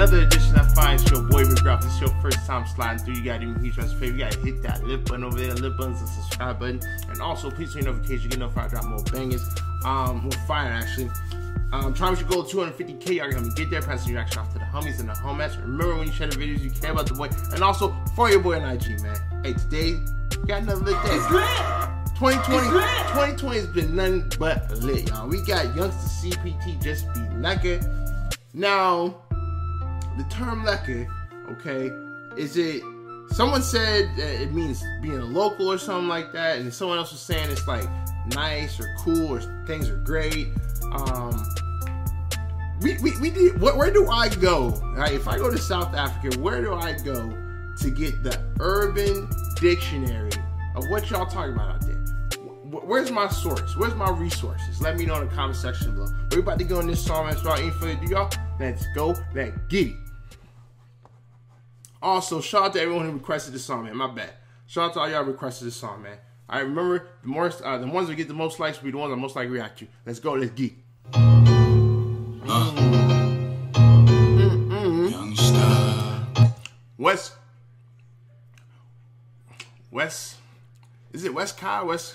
another edition of Fine Show. Boy, Rick Ralph. This is your first time sliding through. You gotta do me huge favor. You gotta hit that lip button over there, lip buttons, and subscribe button. And also, please turn your notifications. You get notified I drop more bangers. Um, more fire actually. Um, trying to goal 250k. Y'all gonna get there. Passing your action off to the homies and the homies. Remember when you share the videos, you care about the boy. And also, for your boy on IG, man. Hey, today, we got another lit day. 2020, 2020 has been nothing but lit, y'all. We got Youngsta CPT just be lekker. Now, the term lekker, okay, is it? Someone said it means being a local or something like that, and someone else was saying it's like nice or cool or things are great. Um, we, we, we did, where, where do I go? Right, if I go to South Africa, where do I go to get the urban dictionary of what y'all talking about out there? Where's my source? Where's my resources? Let me know in the comment section below. We're about to go in this song well. Ain't further ado, y'all. Let's go. Let's get it. Also, shout out to everyone who requested this song, man. My bad. Shout out to all y'all who requested this song, man. I remember the more uh, the ones that get the most likes will be the ones I most likely react to. Let's go. Let's get. it. Young star. West. West. Is it West Kai? West.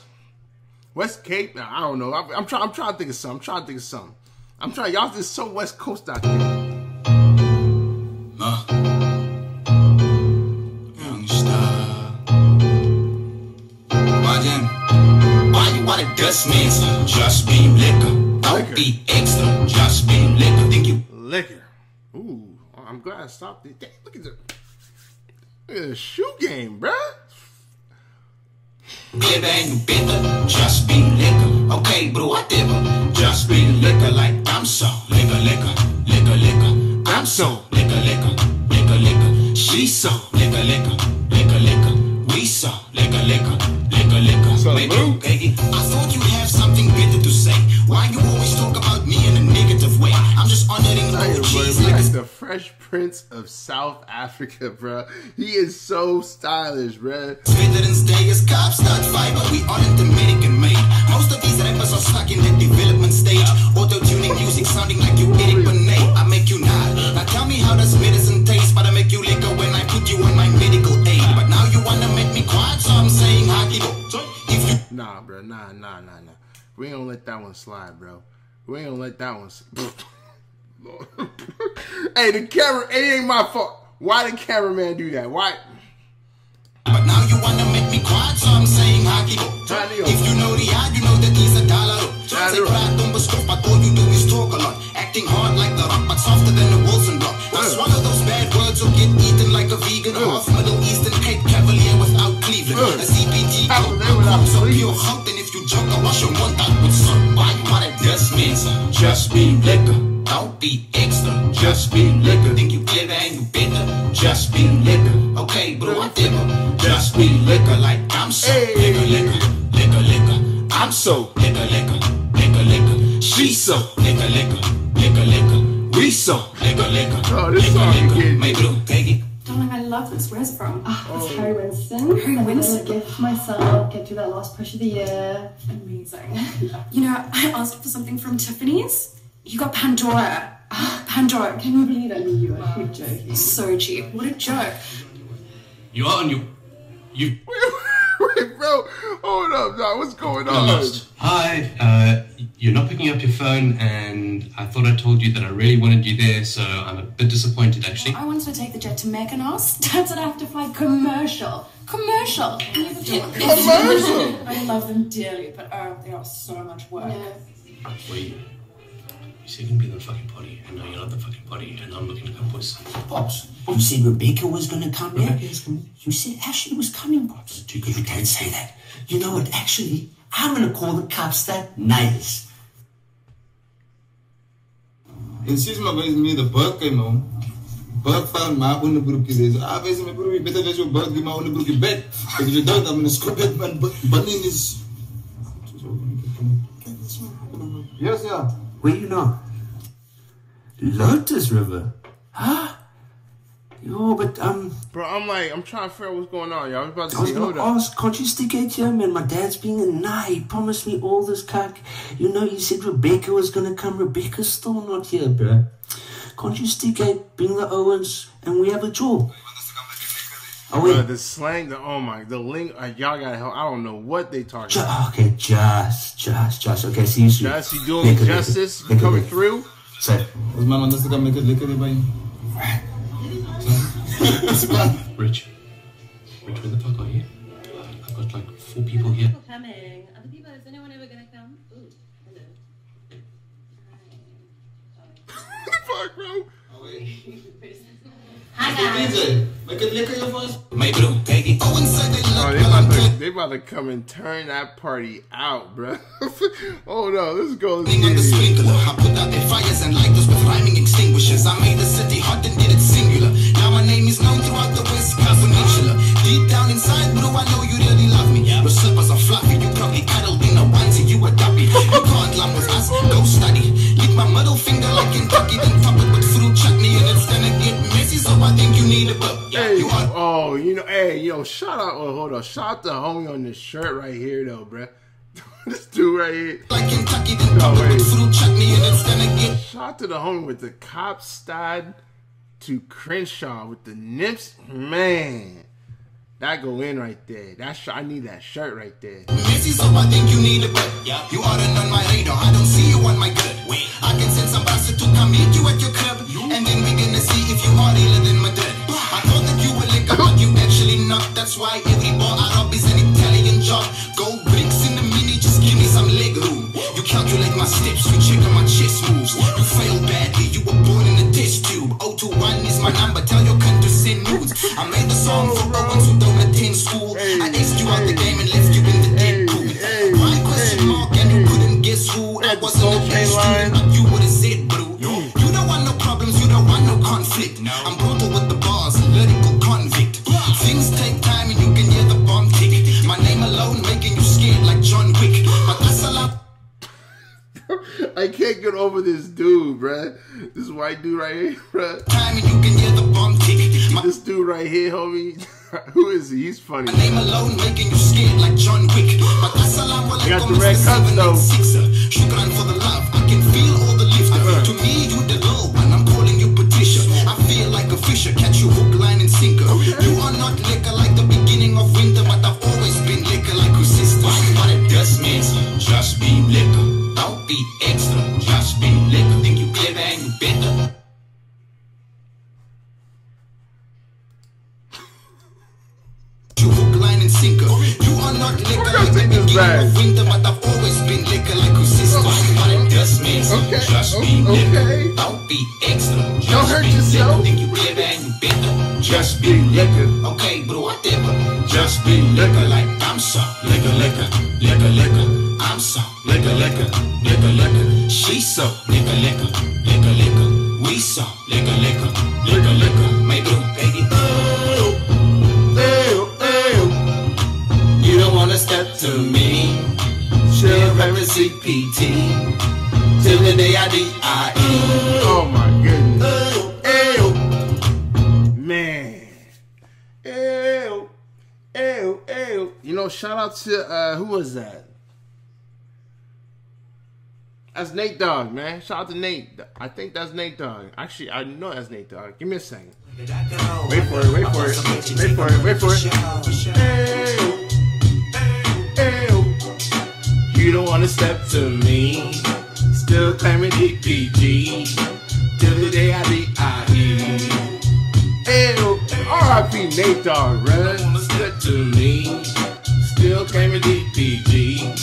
West Cape? I don't know. I'm, I'm trying. I'm trying to think of something. I'm trying to think of something. I'm trying. Y'all just so West Coast out there. You wanna dust me? Just be lekker. Lekker. Don't be extra. Just be lekker. Think you Lekker. Ooh, I'm glad I stopped it. Damn, Look at the, look at the shoe game, bruh. and you bitter? Just be lekker. Okay, bro, whatever. Just be lekker like I'm so. Lekker, lekker, lekker, lekker. I'm so. Lekker, lekker, lekker, lekker. She so. Lekker, lekker, lekker, lekker. We so. Lekker, lekker, So, you. I thought you have something better to say. Why you always talk about me in a negative way? I'm just honoring OGs boy, like the Fresh Prince of South Africa, bro. He is so stylish, bruh. Veterans Day is cops start fiber. We aren't American made. Most of these rappers are stuck in the development stage. Auto tuning music sounding like you Eric Benet. I make you nod. Nah, nah, nah. We ain't gonna let that one slide, bro. We ain't gonna let that one. s- Lord. hey, the camera. It ain't my fault. Why the cameraman do that? Why? But now you wanna make me quiet, so I'm saying hockey. If you know the ad, you know that he's a dollar. Say praat on bestof, but all you do is talk a lot. Acting hard like the rock, but softer than the Wilson block. Uh. swallow those bad words or get eaten like a vegan. Uh. Half Middle Eastern Cape Cavalier without Cleveland. Uh. A CPT Cavalier so pure hout, and if you joke, I wash your one out with soap. Why you wanna dust me? Just be lekker. Don't be extra. Just be lekker. Think you clever and you better. Just be lekker. Okay, bro, whatever. Just be lekker like I'm so. Hey. Lekker, lekker, lekker, lekker. I'm so. Lekker, lekker, lekker, lekker. She so. Lekker, lekker, lekker. We so. Lekker, lekker, Oh, this lekker, song is lekker. good. Bro, Peggy. Darling, I love this. Where's it from? Ah, it's Harry Winston. Harry I'm Winston. gonna gift myself, get through that last push of the year. Amazing. You know, I asked for something from Tiffany's. You got Pandora. Ah, Pandora. Can you believe it? You are you're joking. So cheap. What a joke. You are on you. You Wait, bro. Hold up, dog. What's going on? lost. Hi. Uh, you're not picking up your phone, and I thought I told you that I really wanted you there, so I'm a bit disappointed actually. I wanted to take the jet to Mykonos. That's said I have to fly commercial. Commercial. Commercial. I love them dearly, but oh, they are so much work. Wait. You said you can be the fucking potty, and now you're not the fucking potty, and I'm looking to come boys. Pops, you said Rebecca was gonna come here? Rebecca is coming. You said Ashley was coming, Pops. You good. can't say that. You know what, actually, I'm gonna call the cops that nice. En sis maar wees me de birthday man. Bird van maar onderbroekjes deze. Ah, wees me broer, beter wees je bird die maar onderbroekje bed. Ik je dood dan met een skop het man banning is. Yes, ja. Where you know? Lotus River? Huh? Yo, but um, Bro, I'm like, I'm trying to figure out what's going on, y'all. I was about to I was say, hold gonna ask, can't you stick it here, man? My dad's being a nah, he promised me all this cock. You know, you said Rebecca was gonna come. Rebecca's still not here, bruh. Can't you stick at being the Owens and we have a draw? Oh, Bro, wait. the slang, the oh my, the link, uh, y'all gotta help. I don't know what they talking Ju- about. okay, just, just, just. Okay, see you soon. Just you doing me Lekker, justice, lekker, coming lekker. through. So, Ons man anders kan make it lekker hê by. Rich. Rich, where the fuck are you? I've got like four people here. People coming. Other people, is anyone ever gonna come? Ooh, hello. Fuck, bro. Hi guys. DJ, make it lekker jou vir ons. My bro, Peggy. Oh, inside they Oh, look they about to, they about to come and turn that party out, bro. oh no, let's go. Let's on the sprinkler. I put out the fires and lighters with rhyming extinguishers. I made the city hot and did it singular. Shout out, oh, hold on, shout out the homie on this shirt right here, though, bruh. this dude right here. Like Kentucky, No, Shout out to the homie with the Kaapstad to Crenshaw with the nips. Man, that go in right there. That sh- I need that shirt right there. Messy, so I think you need a bit. You aren't on my radar, I don't I get over this dude, bruh. This white dude right here, bruh. Time you can hear the bomb tick. My This dude right here, homie. Who is he? He's funny. My name alone making you scared like John Wick. Alaikum, got the red cups, though. Uh, shukran for the love. I can feel all the lift. Uh-huh. To me, you the low gotta like the take this beginning back. of winter, but I've always been lekker like your sister. What it does means Okay, just be o- lekker. okay. Don't be extra. Just hurt yourself. Lekker. Think you clever and you better. Just be lekker. Okay, bro, whatever. Just be lekker like I'm so. Lekker, lekker, lekker, lekker. I'm so. Lekker, lekker, lekker, lekker. She so. Lekker, lekker, lekker, lekker. We so. Lekker, lekker, lekker, lekker. My bro, baby. You don't wanna step to me. CPT. Till the day I D-I-E. Oh my goodness. Man. Ew. Ew. Ew. You know, shout out to uh who was that? That's Nate Dogg, man. Shout out to Nate. I think that's Nate Dogg. Actually, I know that's Nate Dogg. Give me a second. Wait for it, wait for it. Wait for it, wait for it. Ew. Ew. You don't wanna step to me. Still claiming DPG. Till the day I D-I-E. Ew. R.I.P. Nate Dogg, bruh. Step to me. Still claiming DPG.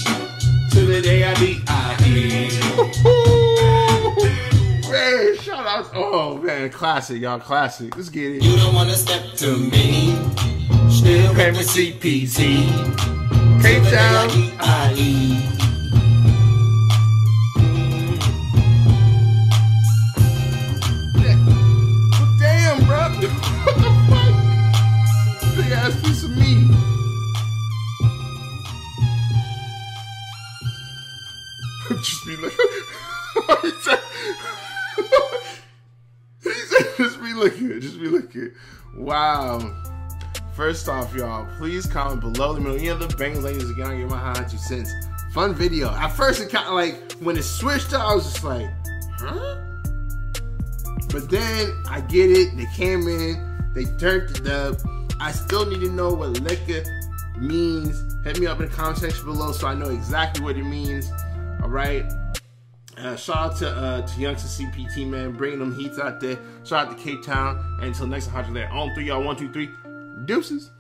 Till the day I D-I-E. Man, shout out. Oh, man. Classic, y'all. Classic. Let's get it. You don't wanna step to me. Still claiming CPT. Cape Town. Looking, just be looking. Wow. First off, y'all, please comment below. Let me know any other bangs ladies again. I'll give my high two cents. Fun video. At first, it kind of like when it switched, I was just like, huh? But then I get it. They came in, they turned it up. I still need to know what lekker means. Hit me up in the comment section below so I know exactly what it means. All right. Uh, shout out to uh, to Youngsta CPT man, bringing them heats out there. Shout out to Cape Town. And until next time. On three, y'all. One, two, three. Deuces.